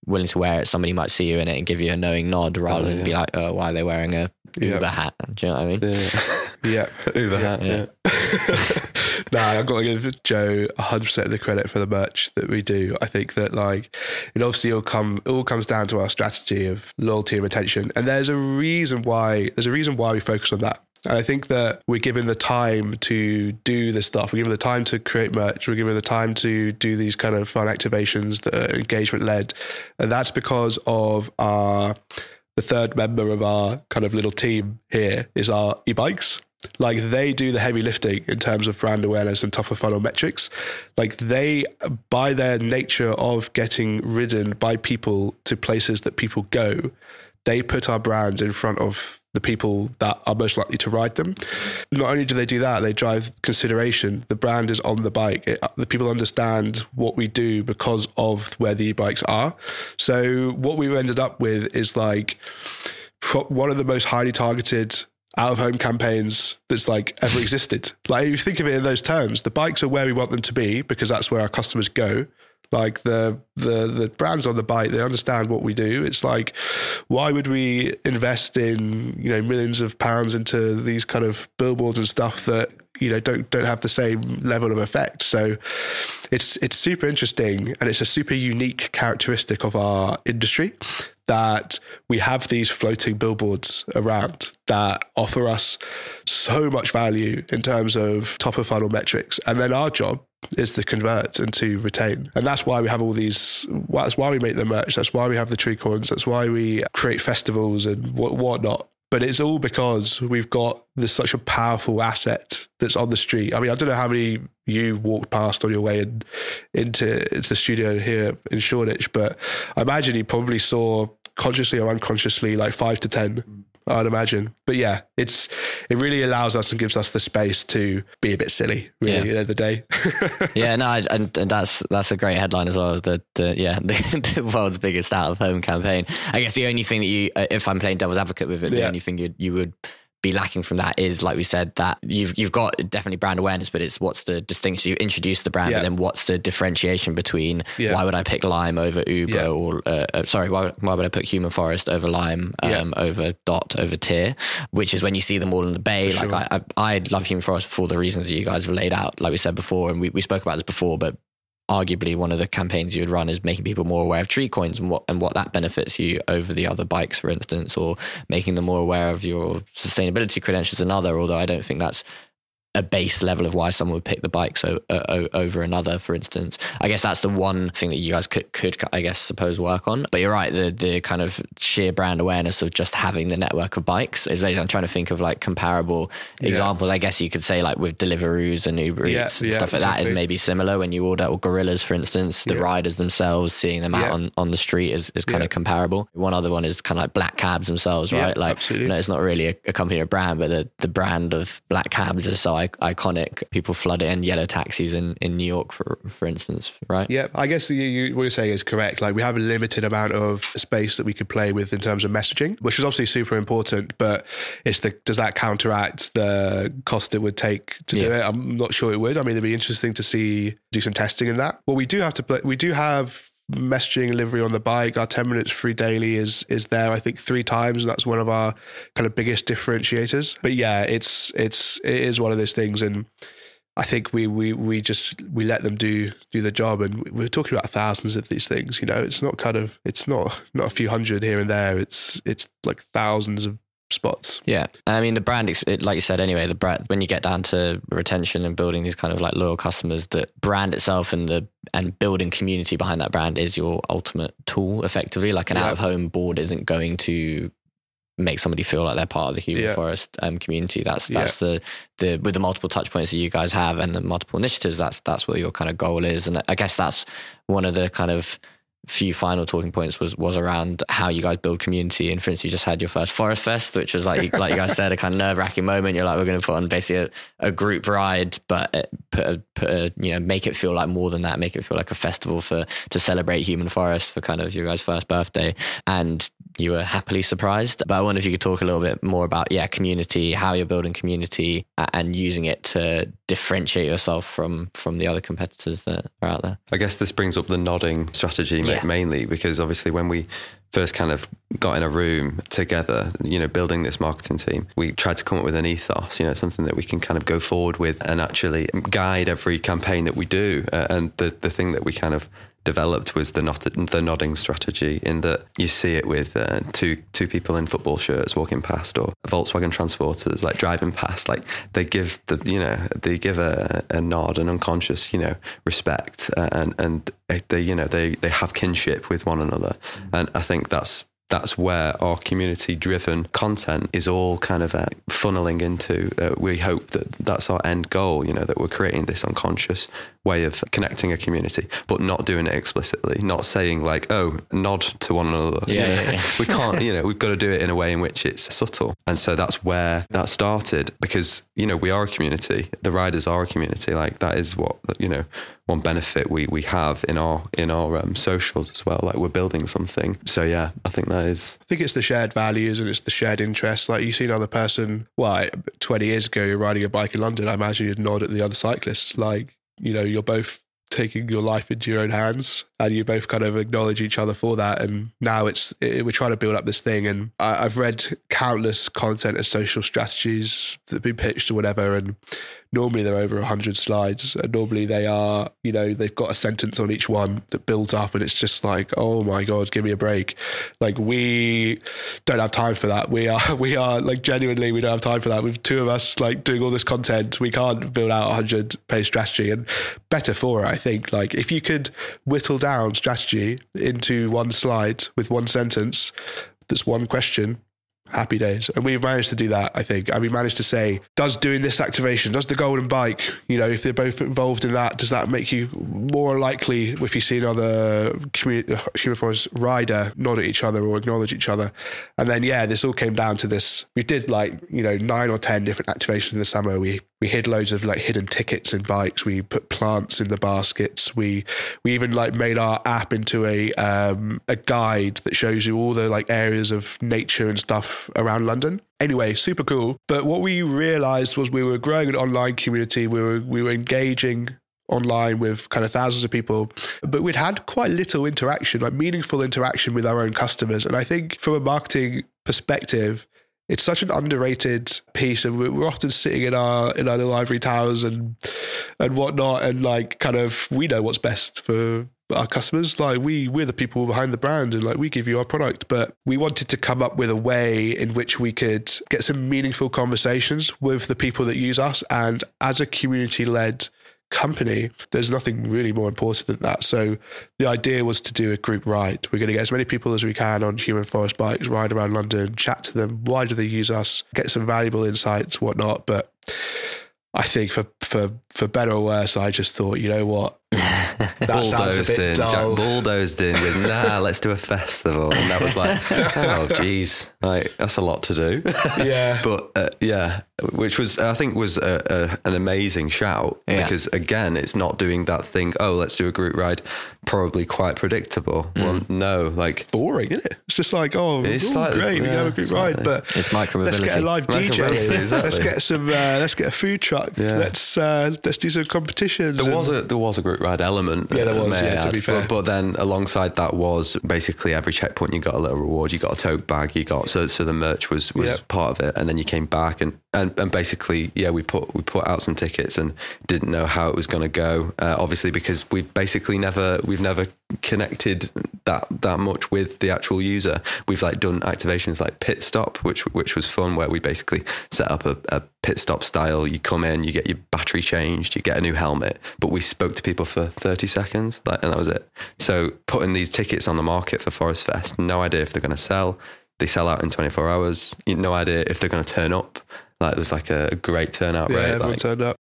willing to wear it, somebody might see you in it and give you a knowing nod oh, rather oh, yeah. than be like, oh, why are they wearing a Uber hat? Do you know what I mean? Yeah. yeah. Uber hat. Yeah. yeah. nah, I've got to give Joe 100% of the credit for the merch that we do. I think that, like, it obviously all, come, it all comes down to our strategy of loyalty and retention. And there's a reason why, there's a reason why we focus on that. And I think that we're given the time to do this stuff. We're given the time to create merch. We're given the time to do these kind of fun activations that are engagement led. And that's because of our, the third member of our kind of little team here is our e-bikes. Like they do the heavy lifting in terms of brand awareness and top of funnel metrics. Like they, by their nature of getting ridden by people to places that people go, they put our brand in front of the people that are most likely to ride them. Not only do they do that, they drive consideration. The brand is on the bike. It, uh, the people understand what we do because of where the e-bikes are. So what we've ended up with is like one of the most highly targeted out of home campaigns that's like ever existed. Like if you think of it in those terms, the bikes are where we want them to be because that's where our customers go. Like the the the brands on the bike, they understand what we do. It's like, why would we invest in you know millions of pounds into these kind of billboards and stuff that you know don't don't have the same level of effect? So it's it's super interesting and it's a super unique characteristic of our industry that we have these floating billboards around that offer us so much value in terms of top of funnel metrics. And then our job is to convert and to retain. And that's why we have all these, that's why we make the merch. That's why we have the Treecoins. That's why we create festivals and what, whatnot. But it's all because we've got this such a powerful asset that's on the street. I mean, I don't know how many you walked past on your way in, into, into the studio here in Shoreditch, but I imagine you probably saw consciously or unconsciously like five to 10 I'd imagine. But yeah, it's it really allows us and gives us the space to be a bit silly, really, yeah. at the end of the day. yeah, no, and, and that's that's a great headline as well. The, the yeah, the, the, world's biggest out of home campaign. I guess the only thing that you, uh, if I'm playing devil's advocate with it, the yeah. only thing you you would be lacking from that is, like we said, that you've you've got definitely brand awareness, but it's what's the distinction? You introduce the brand, Yeah. but then what's the differentiation between Yeah. why would I pick Lime over Uber Yeah. or uh, uh, sorry, why, why would I put Human Forest over Lime, um, Yeah. over Dott, over Tier? Which is when you see them all in the bay. For like sure. I, I, I love Human Forest for all the reasons that you guys have laid out, like we said before, and we, we spoke about this before, but arguably one of the campaigns you would run is making people more aware of Treecoins and what and what that benefits you over the other bikes, for instance, or making them more aware of your sustainability credentials another. Although I don't think that's a base level of why someone would pick the bike so uh, over another, for instance. I guess that's the one thing that you guys could, could I guess, suppose work on. But you're right, the the kind of sheer brand awareness of just having the network of bikes is. basically- I'm trying to think of like comparable examples. I guess you could say like with Deliveroos and Uber Yeah, Eats and yeah, stuff like that is maybe similar when you order or Gorillas, for instance, the Yeah. riders themselves, seeing them out Yeah. on, on the street is, is kind Yeah. of comparable. One other one is kind of like black cabs themselves, Yeah, right? Like, absolutely. you know, it's not really a, a company or a brand, but the, the brand of black cabs is so I- iconic. People flood in yellow taxis in, in New York, for for instance, right? Yeah, I guess you, you, what you're saying is correct. Like we have a limited amount of space that we could play with in terms of messaging, which is obviously super important. But it's the does that counteract the cost it would take to do it? I'm not sure it would. I mean, it'd be interesting to see do some testing in that. Well, we do have to play. We do have messaging and livery on the bike. Our 10 minutes free daily is is there. I think three times, and that's one of our kind of biggest differentiators. But yeah, it's it's it is one of those things, and I think we we we just we let them do do the job, and we're talking about thousands of these things. You know, it's not kind of it's not not a few hundred here and there. It's it's like thousands of spots. Yeah, I mean the brand, like you said, anyway. The brand when you get down to retention and building these kind of like loyal customers, the brand itself and the and building community behind that brand is your ultimate tool. Effectively, like an Yeah. out of home board isn't going to make somebody feel like they're part of the human Yeah. forest um, community. That's Yeah. that's the the with the multiple touch points that you guys have and the multiple initiatives. That's that's what your kind of goal is, and I guess that's one of the kind of few final talking points was was around how you guys build community. And for instance, you just had your first Forest Fest, which was like like you guys said, a kind of nerve wracking moment. You're like, we're going to put on basically a, a group ride, but uh, put a, put a, you know make it feel like more than that. Make it feel like a festival for to celebrate Human Forest for kind of your guys' first birthday. And you were happily surprised. But I wonder if you could talk a little bit more about yeah community, how you're building community, and using it to differentiate yourself from from the other competitors that are out there. I guess this brings up the nodding strategy Yeah. mainly because obviously when we first kind of got in a room together, you know, building this marketing team, we tried to come up with an ethos, you know, something that we can kind of go forward with and actually guide every campaign that we do. Uh, and the, the thing that we kind of developed was the not the nodding strategy in that you see it with uh, two two people in football shirts walking past or Volkswagen transporters like driving past like they give the you know they give a, a nod an unconscious you know respect uh, and and they you know they they have kinship with one another and I think that's that's where our community driven content is all kind of uh, funneling into. Uh, we hope that that's our end goal, you know, that we're creating this unconscious way of connecting a community, but not doing it explicitly, not saying like, oh, nod to one another. you Yeah, know. yeah, yeah. we can't, you know, we've got to do it in a way in which it's subtle. And so that's where that started because, you know, we are a community. The riders are a community. Like that is what, you know, one benefit we, we have in our, in our um, socials as well. Like we're building something. So yeah, I think that is, I think it's the shared values and it's the shared interests. Like you see another person, well, 20 years ago, you're riding a bike in London. I imagine you'd nod at the other cyclists. Like, you know, you're both taking your life into your own hands and you both kind of acknowledge each other for that. And now it's, it, we're trying to build up this thing. And I, I've read countless content and social strategies that have been pitched or whatever. And normally they're over 100 slides. And normally they are, you know, they've got a sentence on each one that builds up. And it's just like, oh my God, give me a break. Like we don't have time for that. We are, we are like genuinely, we don't have time for that. With two of us like doing all this content, we can't build out a hundred page strategy and better for it. I think like if you could whittle down strategy into one slide with one sentence, that's one question. Happy days. And we've managed to do that, I think. And we managed to say, does doing this activation, does the golden bike, you know, if they're both involved in that, does that make you more likely if you see another community, human forest rider nod at each other or acknowledge each other? And then, yeah, this all came down to this. We did like, you know, nine or 10 different activations in the summer. We we hid loads of like hidden tickets in bikes. We put plants in the baskets. We we even like made our app into a um, a guide that shows you all the like areas of nature and stuff around London. Anyway, super cool. But what we realized was we were growing an online community. We were we were engaging online with kind of thousands of people, but we'd had quite little interaction, like meaningful interaction with our own customers. And I think from a marketing perspective, it's such an underrated piece, and we're often sitting in our in our little ivory towers and and whatnot, and like kind of we know what's best for our customers. Like we we're the people behind the brand, and like we give you our product. But we wanted to come up with a way in which we could get some meaningful conversations with the people that use us, and as a community led company, there's nothing really more important than that. So the idea was to do a group ride. We're going to get as many people as we can on human forest bikes, ride around London, chat to them. Why do they use us? Get some valuable insights, whatnot. But I think for for for better or worse, I just thought, you know what, that bit in, dull. Jack bulldozed in with nah, let's do a festival, and that was like, oh geez, like that's a lot to do. Yeah, but uh, yeah, which was I think was a, a, an amazing shout yeah. because again, it's not doing that thing. Oh, let's do a group ride. Probably quite predictable. Mm. Well, no, like boring, isn't it? It's just like oh, it's like, great, yeah, we have a group ride, but it's micro. Let's get a live DJ. Exactly. Let's get some. Uh, let's get a food truck. Yeah. Let's uh, let's do some competitions. There was a there was a group ride element. Yeah, there was. Yeah, to be fair. But, but, then alongside that was basically every checkpoint you got a little reward. You got a tote bag. You got so so the merch was was yep. part of it, and then you came back and and, and basically, yeah, we put we put out some tickets and didn't know how it was going to go. Uh, obviously, because we basically never we've never connected that that much with the actual user. We've like done activations like pit stop, which which was fun, where we basically set up a, a pit stop style. You come in, you get your battery changed, you get a new helmet, but we spoke to people for thirty seconds, like, and that was it. So putting these tickets on the market for Forest Fest, no idea if they're going to sell. They sell out in 24 hours. You no idea if they're going to turn up. Like it was like a great turnout yeah, rate. Everyone like, turned up.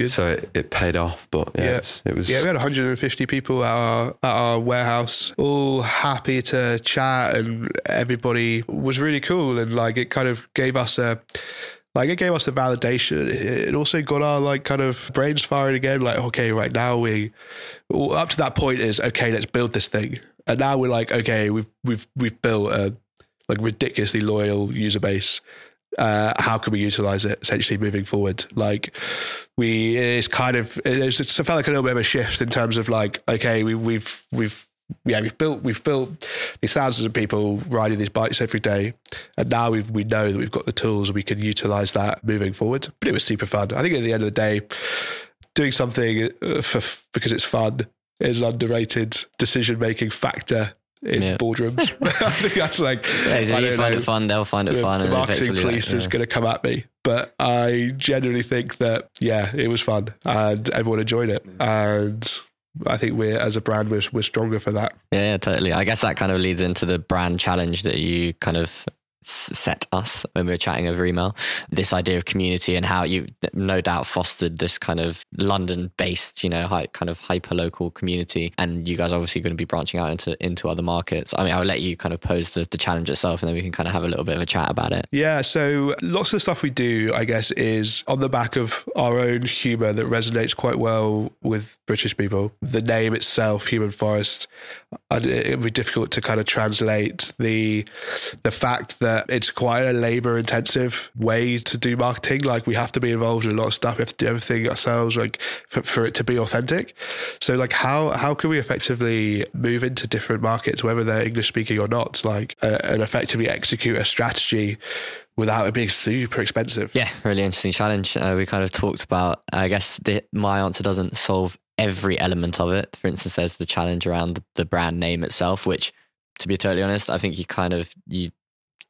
Good. So it, it paid off, but yeah, yeah. It, was. Yeah, we had 150 people at our at our warehouse, all happy to chat, and everybody was really cool, and like it kind of gave us a like it gave us a validation. It also got our like kind of brains firing again. Like, okay, right now we up to that point is okay. Let's build this thing, and now we're like, okay, we've we've we've built a like ridiculously loyal user base uh, how can we utilize it essentially moving forward? Like we, it's kind of, it's, it felt like a little bit of a shift in terms of like, okay, we, we've, we've, yeah, we've built we've built these thousands of people riding these bikes every day, and now we we know that we've got the tools we can utilize that moving forward. But it was super fun. I think at the end of the day, doing something uh, for because it's fun is an underrated decision making factor in yeah. boardrooms. I think that's like yeah, if you find know, it fun, they'll find it the, fun. The marketing police like, yeah. is going to come at me, but I genuinely think that yeah, it was fun and everyone enjoyed it, and I think we're as a brand we're we're stronger for that. Yeah, yeah, totally. I guess that kind of leads into the brand challenge that you kind of set us when we were chatting over email this idea of community and how you no doubt fostered this kind of london based you know kind of hyper local community and you guys are obviously going to be branching out into into other markets. I mean i'll let you kind of pose the, the challenge itself and then we can kind of have a little bit of a chat about it. Yeah so lots of stuff we do i guess is on the back of our own humor that resonates quite well with british people. The name itself human forest it would be difficult to kind of translate the the fact that that it's quite a labor intensive way to do marketing. Like we have to be involved in a lot of stuff. We have to do everything ourselves, like for, for it to be authentic. So like how, how can we effectively move into different markets, whether they're English speaking or not, like uh, and effectively execute a strategy without it being super expensive. Yeah, really interesting challenge. Uh, we kind of talked about, I guess the, my answer doesn't solve every element of it. For instance, there's the challenge around the, the brand name itself, which to be totally honest, I think you kind of, you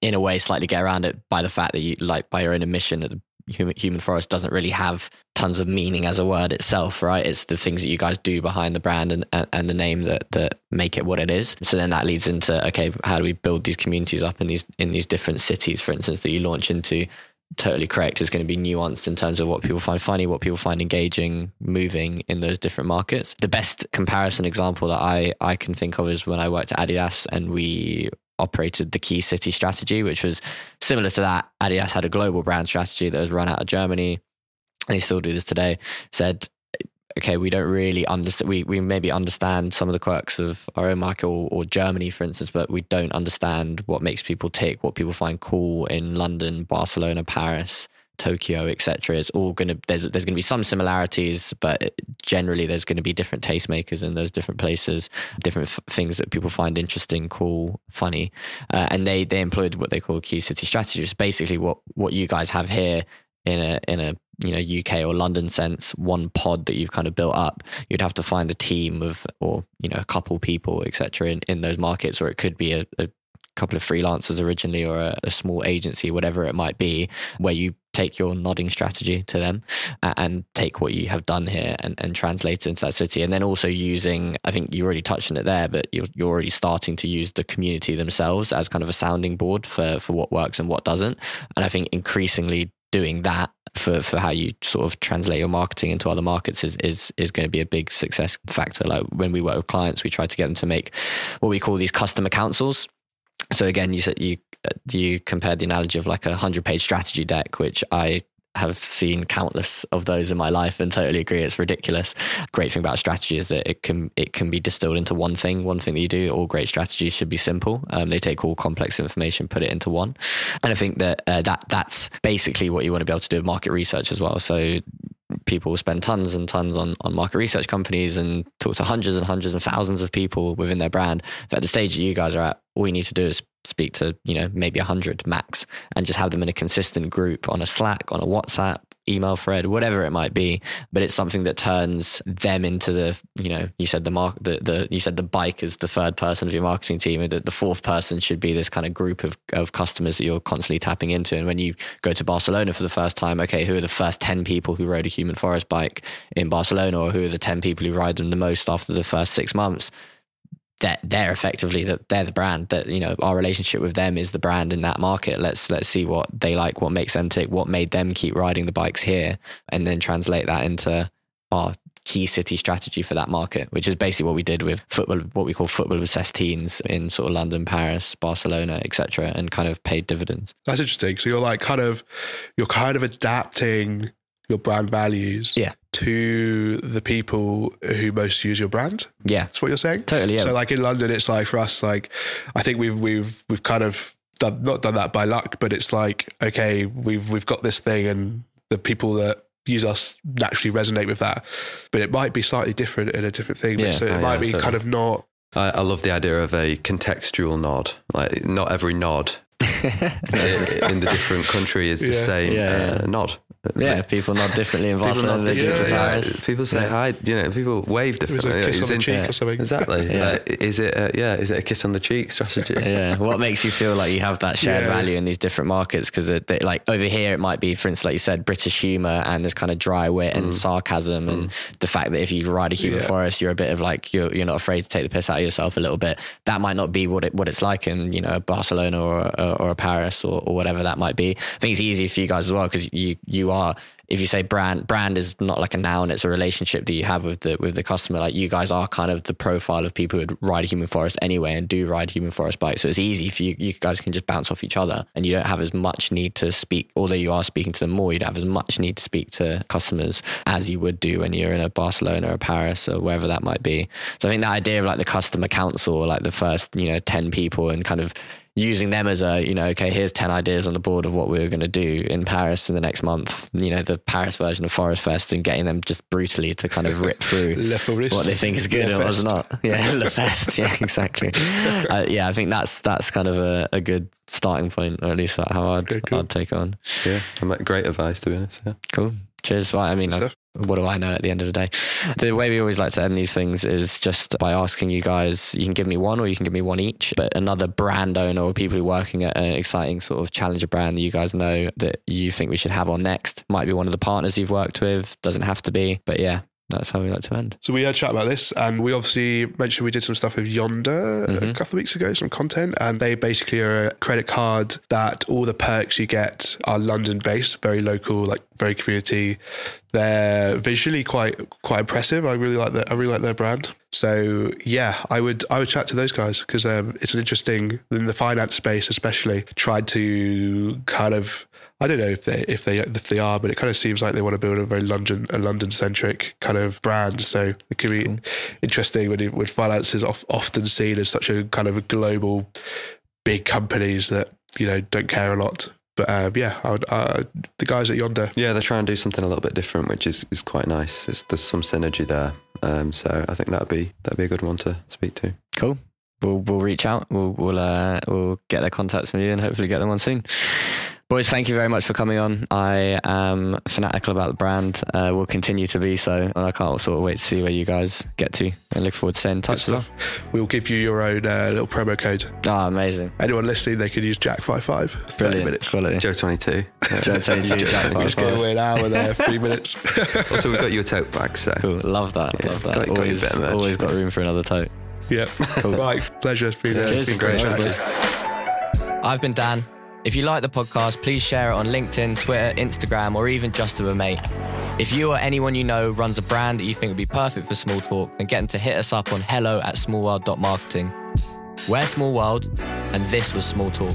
in a way slightly get around it by the fact that you like by your own admission that the human, human forest doesn't really have tons of meaning as a word itself right? It's the things that you guys do behind the brand and, and, and the name that, that make it what it is. So then that leads into okay how do we build these communities up in these in these different cities for instance that you launch into? Totally correct. Is going to be nuanced in terms of what people find funny, what people find engaging, moving in those different markets. The best comparison example that I, I can think of is when I worked at Adidas and we operated the key city strategy, which was similar to that. Adidas had a global brand strategy that was run out of Germany. and they still do this today, said, okay, we don't really understand. We, we maybe understand some of the quirks of our own market or, or, Germany, for instance, but we don't understand what makes people tick, what people find cool in London, Barcelona, Paris, Tokyo, etc. It's all going to there's there's going to be some similarities, but generally there's going to be different tastemakers in those different places, different f- things that people find interesting, cool, funny, uh, and they they employed what they call key city strategies. Basically, what what you guys have here in a in a you know UK or London sense, one pod that you've kind of built up, you'd have to find a team of or you know a couple people, etc. In, in those markets, or it could be a, a couple of freelancers originally or a, a, small agency, whatever it might be, where you take your nodding strategy to them and take what you have done here and, and translate it into that city. And then also using, I think you already touched on it there, but you're, you're already starting to use the community themselves as kind of a sounding board for, for what works and what doesn't. And I think increasingly doing that for, for how you sort of translate your marketing into other markets is, is is going to be a big success factor. Like when we work with clients, we try to get them to make what we call these customer councils. So again, you said you you compared the analogy of like a hundred page strategy deck, which I have seen countless of those in my life and totally agree it's ridiculous. Great thing about strategy is that it can it can be distilled into one thing, one thing that you do. All great strategies should be simple. Um, they take all complex information, put it into one, and I think that uh, that that's basically what you want to be able to do with market research as well. So people spend tons and tons on, on market research companies and talk to hundreds and hundreds and thousands of people within their brand. But at the stage that you guys are at, all you need to do is speak to, you know, maybe 100 max and just have them in a consistent group on a Slack, on a WhatsApp, email thread, whatever it might be. But it's something that turns them into the, you know, you said the mark, the, the you said the bike is the third person of your marketing team, and the, the fourth person should be this kind of group of, of customers that you're constantly tapping into. And when you go to Barcelona for the first time, okay, who are the first 10 people who rode a human forest bike in Barcelona, or who are the 10 people who ride them the most after the first six months? They're, they're effectively that they're the brand that you know our relationship with them is the brand in that market. Let's let's see what they like what makes them tick what made them keep riding the bikes here and then translate that into our key city strategy for that market which is basically what we did with football what we call football obsessed teens in sort of london paris barcelona etc and kind of paid dividends. That's interesting. So you're like kind of you're kind of adapting your brand values yeah. to the people who most use your brand. Yeah. That's what you're saying? Totally. Yeah. So like in London, it's like for us, like I think we've we've we've kind of done not done that by luck, but it's like, okay, we've we've got this thing and the people that use us naturally resonate with that. But it might be slightly different in a different thing. Yeah. So it oh, might yeah, be totally. kind of not I, I, love the idea of a contextual nod. Like not every nod in the different country is the yeah. same yeah, uh, nod. Yeah, like, people nod differently in Barcelona. People, nod differently, yeah, people say hi. You know, people wave differently. Like kiss on the cheek or something. Exactly. yeah. is it? A, yeah. Is it a kiss on the cheek strategy? Yeah. What makes you feel like you have that shared value in these different markets? Because like over here, it might be, for instance, like you said, British humour and this kind of dry wit and mm. sarcasm, mm. and the fact that if you ride a human forest, you're a bit of like you're you're not afraid to take the piss out of yourself a little bit. That might not be what it what it's like in you know Barcelona or or, or Paris or, or whatever that might be. I think it's easier for you guys as well because you you are if you say brand brand is not like a noun it's a relationship that you have with the with the customer like you guys are kind of the profile of people who would ride human forest anyway and do ride human forest bikes. So it's easy for you you guys can just bounce off each other and you don't have as much need to speak although you are speaking to them more you'd have as much need to speak to customers as you would do when you're in a Barcelona or Paris or wherever that might be. So I think that idea of like the customer council like the first you know 10 people and kind of using them as a, you know, okay, here's 10 ideas on the board of what we are going to do in Paris in the next month, you know, the Paris version of Forest Fest and getting them just brutally to kind of rip through what they think is good or what's not. Yeah, Le Fest. Yeah, exactly. uh, yeah, I think that's, that's kind of a, a good starting point, or at least how I'd, cool. I'd take on. Yeah, great advice to be honest. Yeah. Cool. Cheers. Right. I mean, I, what do I know at the end of the day? The way we always like to end these things is just by asking you guys, you can give me one or you can give me one each, but another brand owner or people who are working at an exciting sort of challenger brand that you guys know that you think we should have on next. Might be one of the partners you've worked with, doesn't have to be, but yeah, that's how we like to end. So we had a chat about this, and we obviously mentioned we did some stuff with Yonder mm-hmm. a couple of weeks ago, some content, and they basically are a credit card that all the perks you get are London based, very local, like very community. They're visually quite quite impressive. I really like that. I really like their brand. So yeah, I would I would chat to those guys because um, it's an interesting in the finance space, especially. Tried to kind of I don't know if they if they if they are, but it kind of seems like they want to build a very London a London centric kind of brand. So it could be cool. interesting when it, when finance is often seen as such a kind of a global big companies that you know don't care a lot but uh, yeah, would, uh, the guys at Yonder. Yeah, they're trying to do something a little bit different, which is, is quite nice. It's, there's some synergy there, um, so I think that'd be that'd be a good one to speak to. Cool. We'll we'll reach out. We'll we'll uh, we'll get their contacts from you and hopefully get them on soon. Boys, thank you very much for coming on. I am fanatical about the brand. Uh, will continue to be so, and I can't sort of wait to see where you guys get to. And look forward to staying in touch as well. We'll give you your own uh, little promo code. Ah, oh, amazing! Anyone listening, they could use Jack Five Five. Brilliant. minutes. Quality. Joe Twenty Two. Joe Twenty Two. Just get away an hour there, three minutes. also, we've got you a tote bag. So cool. Love that. Yeah, Love that. Got, always, got always got room for another tote. Yeah. Cool. right. Pleasure. It's been, uh, it's been great. I've been Dan. If you like the podcast, please share it on LinkedIn, Twitter, Instagram, or even just to a mate. If you or anyone you know runs a brand that you think would be perfect for Small Talk, then get them to hit us up on hello at smallworld.marketing. We're Small World, and this was Small Talk.